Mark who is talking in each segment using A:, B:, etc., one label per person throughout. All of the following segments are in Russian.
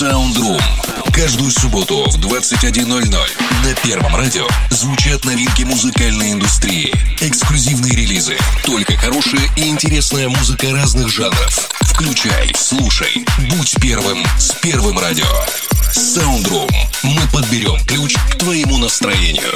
A: Soundroom. Каждую субботу в 21.00 на Первом радио звучат новинки музыкальной индустрии, эксклюзивные релизы, только хорошая и интересная музыка разных жанров. Включай, слушай, будь первым с Первым радио. Soundroom. Мы подберем ключ к твоему настроению.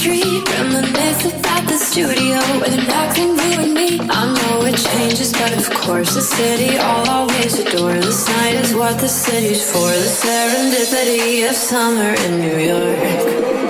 B: tree. Reminisce about the studio
C: where the knocks and you
B: and me. I know it changes, but of course the city I'll always adore. This night is what the city's for. The serendipity of
D: summer in New York.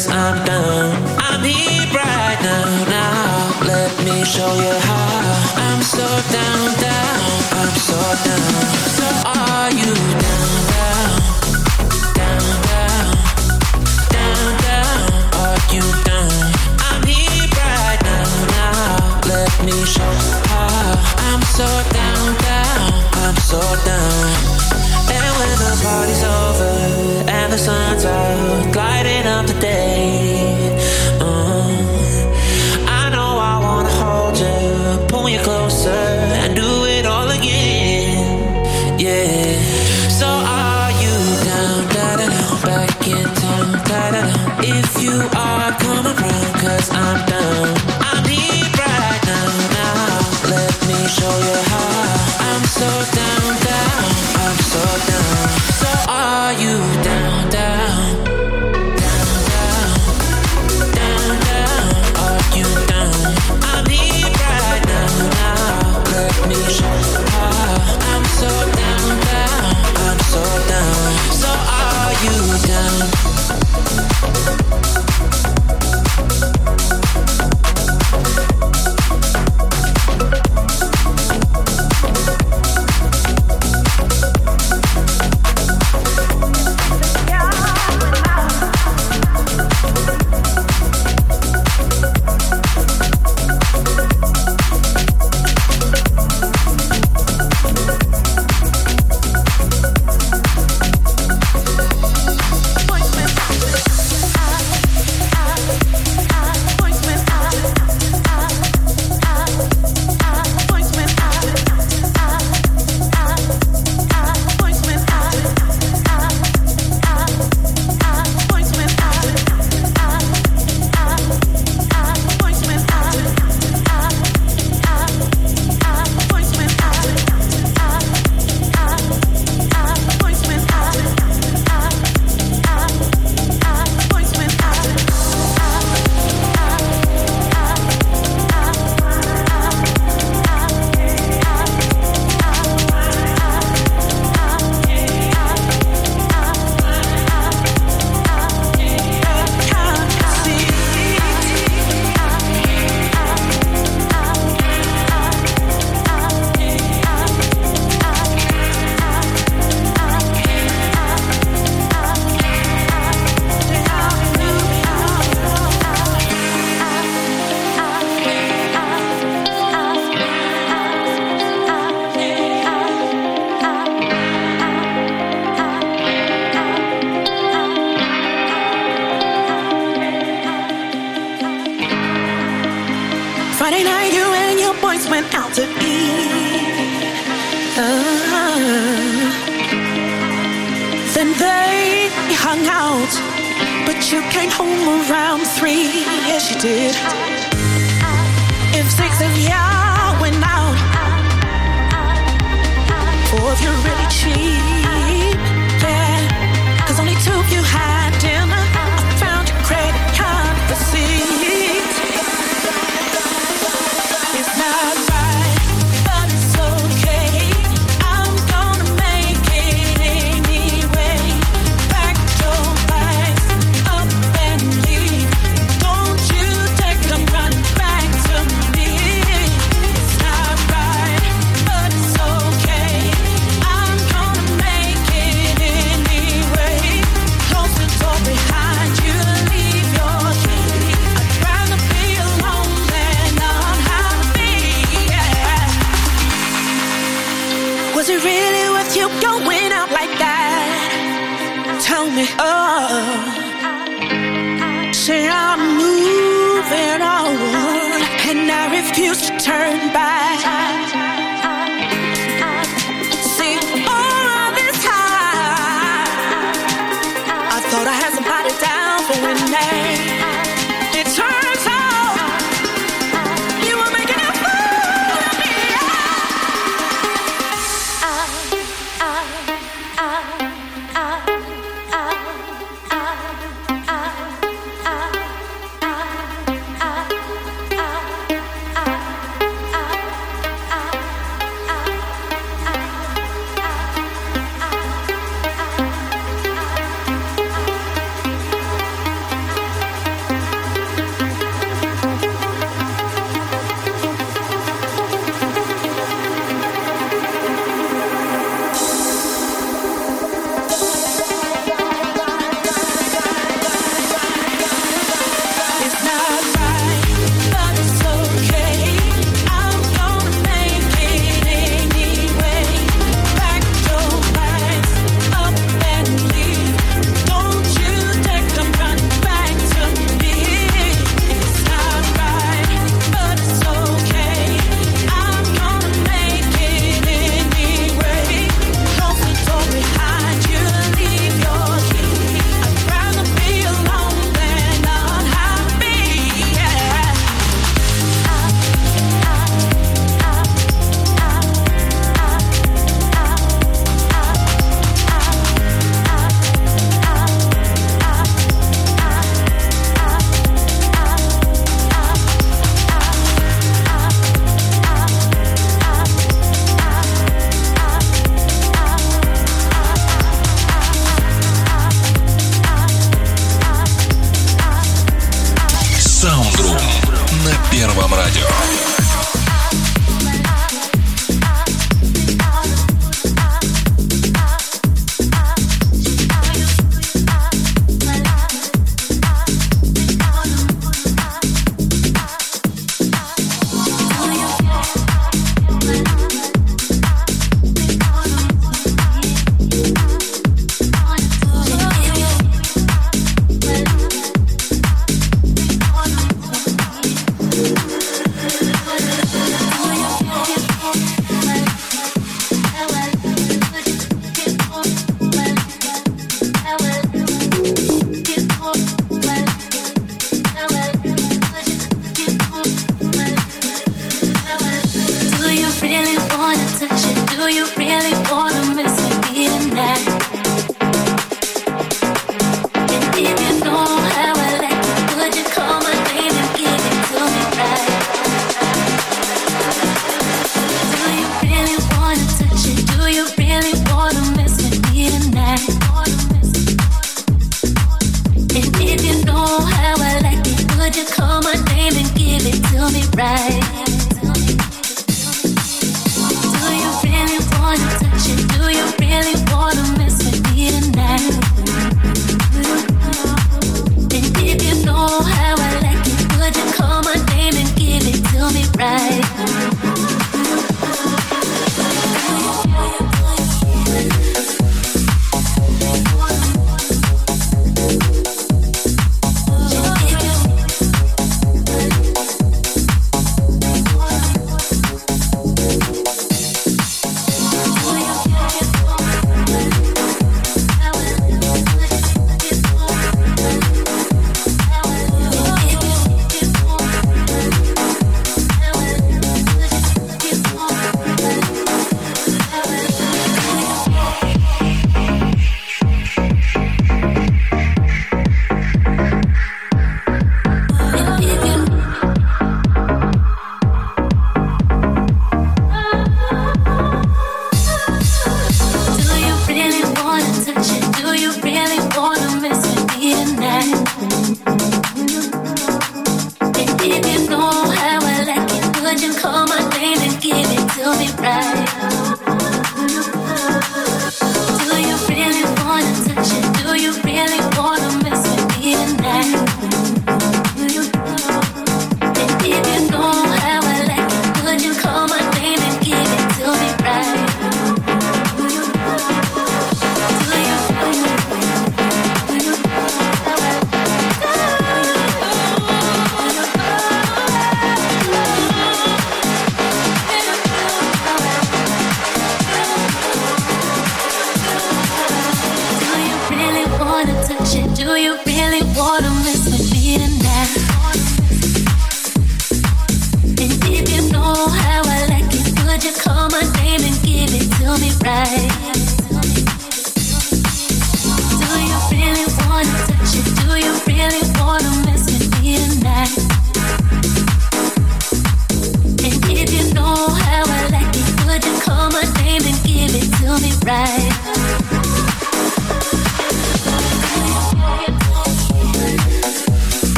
A: cause I'm done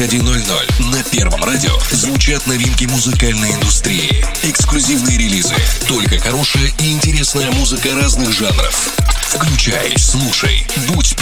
A: 21.00 на Первом радио звучат новинки музыкальной индустрии, эксклюзивные релизы, только хорошая и интересная музыка разных жанров. Включай, слушай, будь